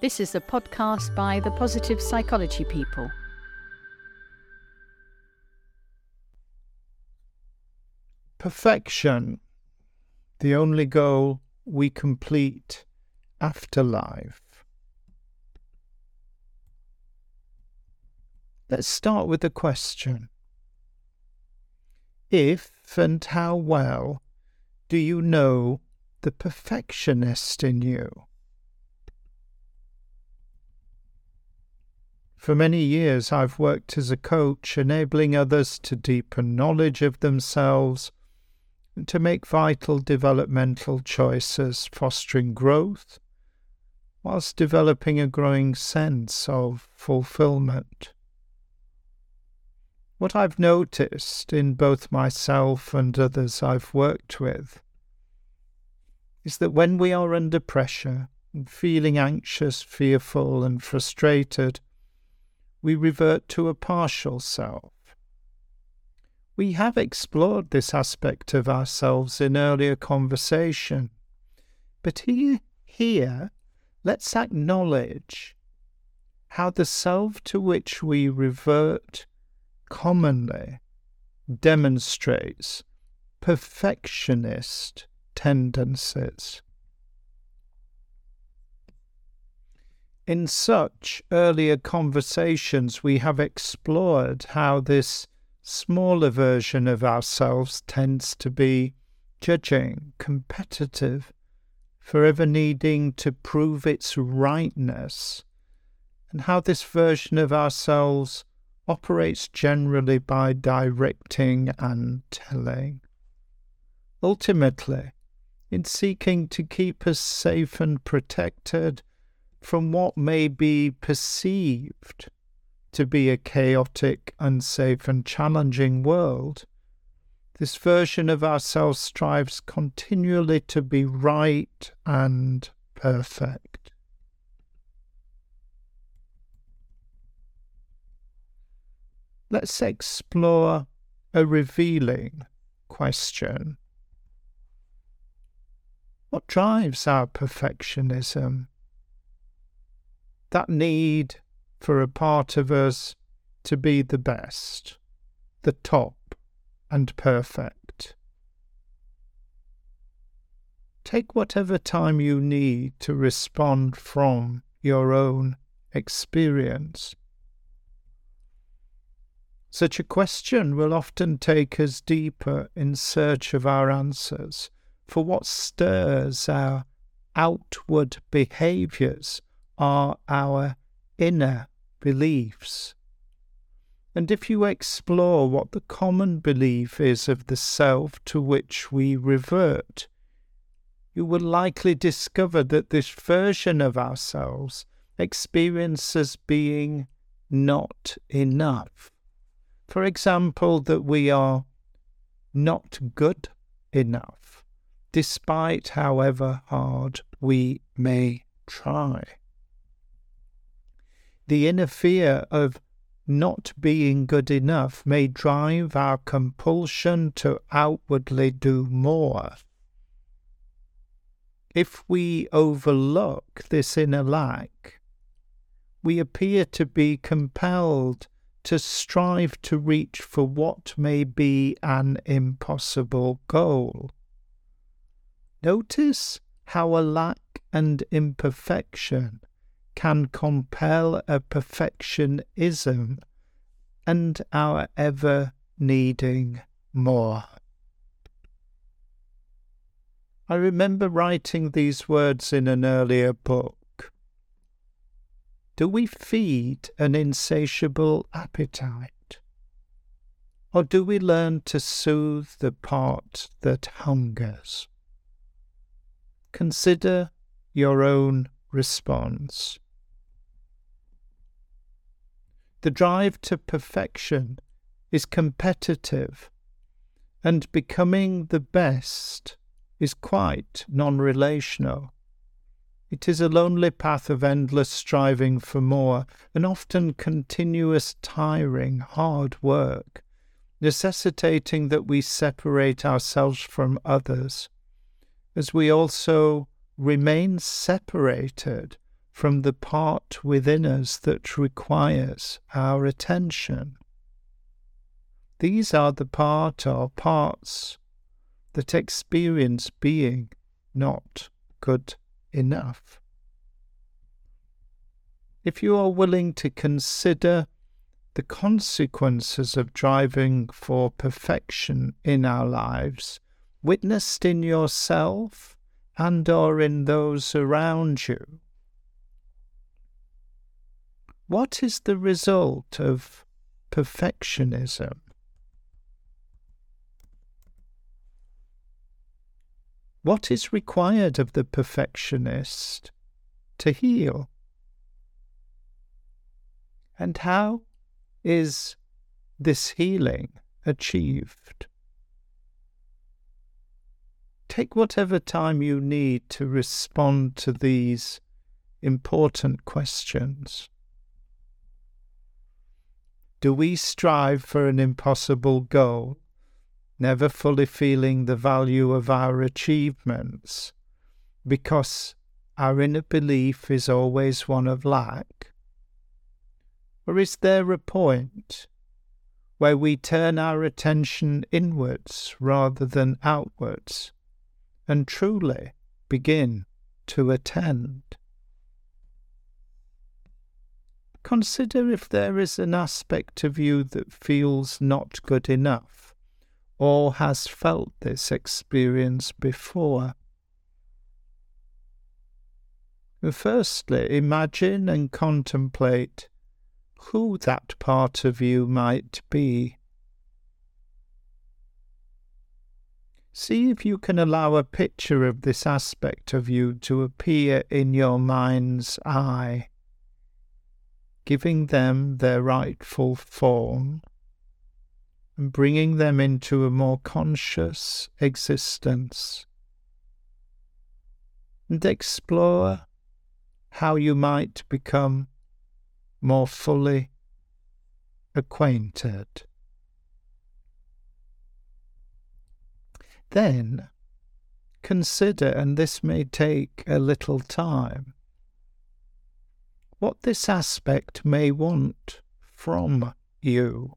This is a podcast by the Positive Psychology People. Perfection, the only goal we complete after life. Let's start with the question. If and how well do you know the perfectionist in you? For many years, I've worked as a coach, enabling others to deepen knowledge of themselves and to make vital developmental choices, fostering growth, whilst developing a growing sense of fulfillment. What I've noticed in both myself and others I've worked with is that when we are under pressure and feeling anxious, fearful, and frustrated, we revert to a partial self. We have explored this aspect of ourselves in earlier conversation, but here, here let's acknowledge how the self to which we revert commonly demonstrates perfectionist tendencies. In such earlier conversations, we have explored how this smaller version of ourselves tends to be judging, competitive, forever needing to prove its rightness, and how this version of ourselves operates generally by directing and telling. Ultimately, in seeking to keep us safe and protected, from what may be perceived to be a chaotic, unsafe, and challenging world, this version of ourselves strives continually to be right and perfect. Let's explore a revealing question. What drives our perfectionism? That need for a part of us to be the best, the top, and perfect. Take whatever time you need to respond from your own experience. Such a question will often take us deeper in search of our answers for what stirs our outward behaviours are our inner beliefs. And if you explore what the common belief is of the self to which we revert, you will likely discover that this version of ourselves experiences being not enough. For example, that we are not good enough, despite however hard we may try the inner fear of not being good enough may drive our compulsion to outwardly do more. If we overlook this inner lack, we appear to be compelled to strive to reach for what may be an impossible goal. Notice how a lack and imperfection can compel a perfectionism and our ever needing more. I remember writing these words in an earlier book. Do we feed an insatiable appetite? Or do we learn to soothe the part that hungers? Consider your own response. The drive to perfection is competitive, and becoming the best is quite non relational. It is a lonely path of endless striving for more, and often continuous, tiring, hard work, necessitating that we separate ourselves from others, as we also remain separated from the part within us that requires our attention. These are the part or parts that experience being not good enough. If you are willing to consider the consequences of driving for perfection in our lives, witnessed in yourself and or in those around you, what is the result of perfectionism? What is required of the perfectionist to heal? And how is this healing achieved? Take whatever time you need to respond to these important questions. Do we strive for an impossible goal never fully feeling the value of our achievements, because our inner belief is always one of lack? Or is there a point where we turn our attention inwards rather than outwards and truly begin to attend? Consider if there is an aspect of you that feels not good enough or has felt this experience before. Firstly, imagine and contemplate who that part of you might be. See if you can allow a picture of this aspect of you to appear in your mind's eye, giving them their rightful form and bringing them into a more conscious existence. And explore how you might become more fully acquainted. Then consider, and this may take a little time, what this aspect may want from you.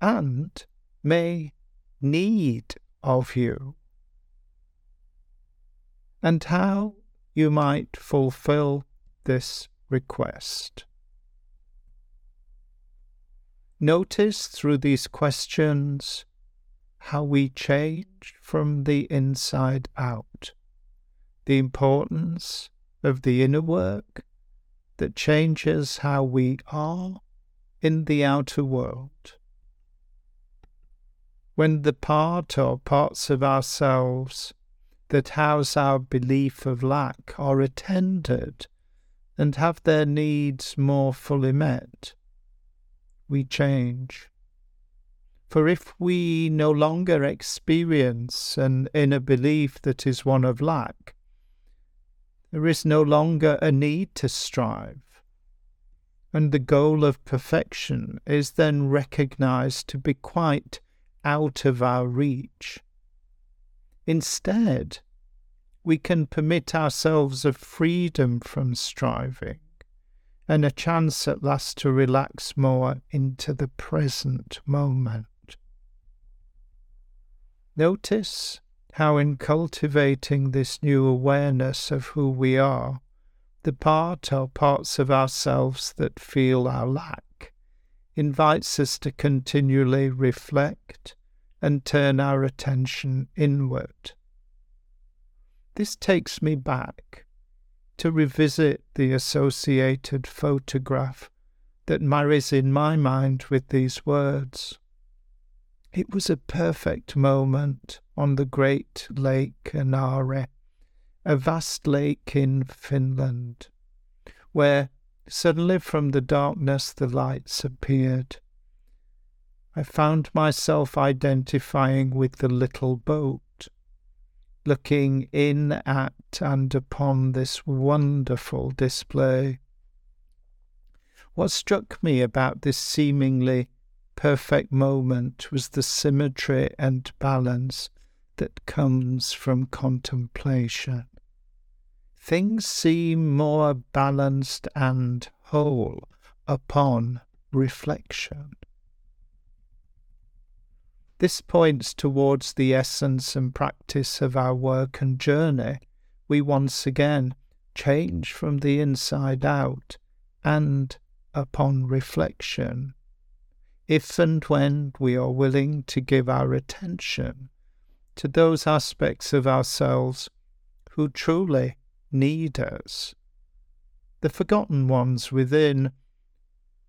and may need of you, and how you might fulfill this request. Notice through these questions how we change from the inside out, the importance of the inner work that changes how we are in the outer world. When the part or parts of ourselves that house our belief of lack are attended and have their needs more fully met, we change. For if we no longer experience an inner belief that is one of lack, there is no longer a need to strive, and the goal of perfection is then recognized to be quite out of our reach. Instead, we can permit ourselves a freedom from striving and a chance at last to relax more into the present moment. Notice how, in cultivating this new awareness of who we are, the part or parts of ourselves that feel our lack invites us to continually reflect and turn our attention inward. This takes me back to revisit the associated photograph that marries in my mind with these words. It was a perfect moment on the great lake Inari, a vast lake in Finland, where Suddenly from the darkness the lights appeared. I found myself identifying with the little boat, looking in at and upon this wonderful display. What struck me about this seemingly perfect moment was the symmetry and balance that comes from contemplation. things seem more balanced and whole upon reflection. This points towards the essence and practice of our work and journey. We once again change from the inside out and upon reflection. If and when we are willing to give our attention to those aspects of ourselves who truly need us, the forgotten ones within,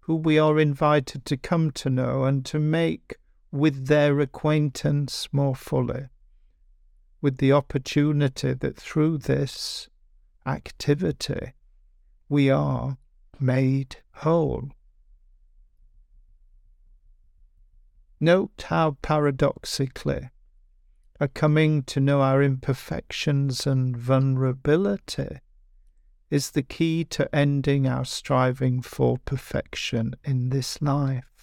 who we are invited to come to know and to make with their acquaintance more fully, with the opportunity that through this activity we are made whole. Note how paradoxically a coming to know our imperfections and vulnerability is the key to ending our striving for perfection in this life.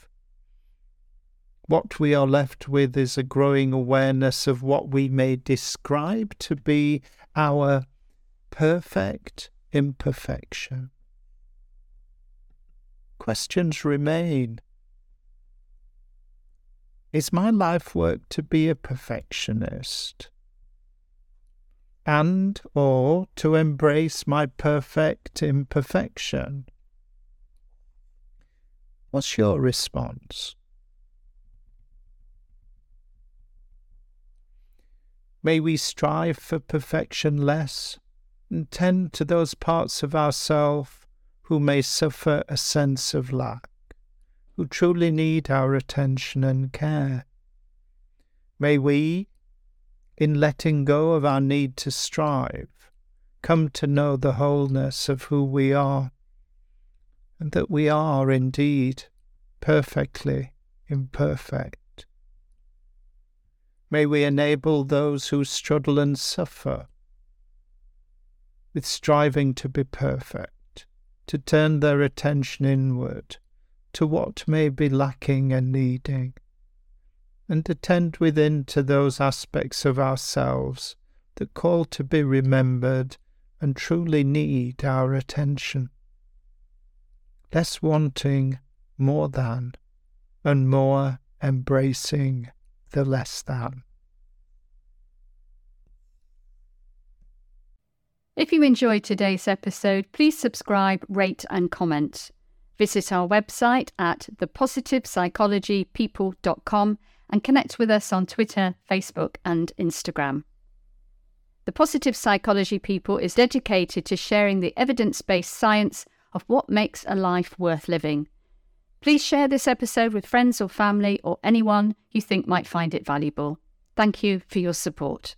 What we are left with is a growing awareness of what we may describe to be our perfect imperfection. Questions remain. Is my life work to be a perfectionist? And or to embrace my perfect imperfection? What's your response? May we strive for perfection less and tend to those parts of ourself who may suffer a sense of lack, who truly need our attention and care. May we, in letting go of our need to strive, come to know the wholeness of who we are, and that we are indeed perfectly imperfect. May we enable those who struggle and suffer with striving to be perfect, to turn their attention inward to what may be lacking and needing, and attend within to those aspects of ourselves that call to be remembered and truly need our attention. Less wanting more than, and more embracing the less than. If you enjoyed today's episode, please subscribe, rate, and comment. Visit our website at thepositivepsychologypeople.com and connect with us on Twitter, Facebook, and Instagram. The Positive Psychology People is dedicated to sharing the evidence based science of what makes a life worth living. Please share this episode with friends or family or anyone you think might find it valuable. Thank you for your support.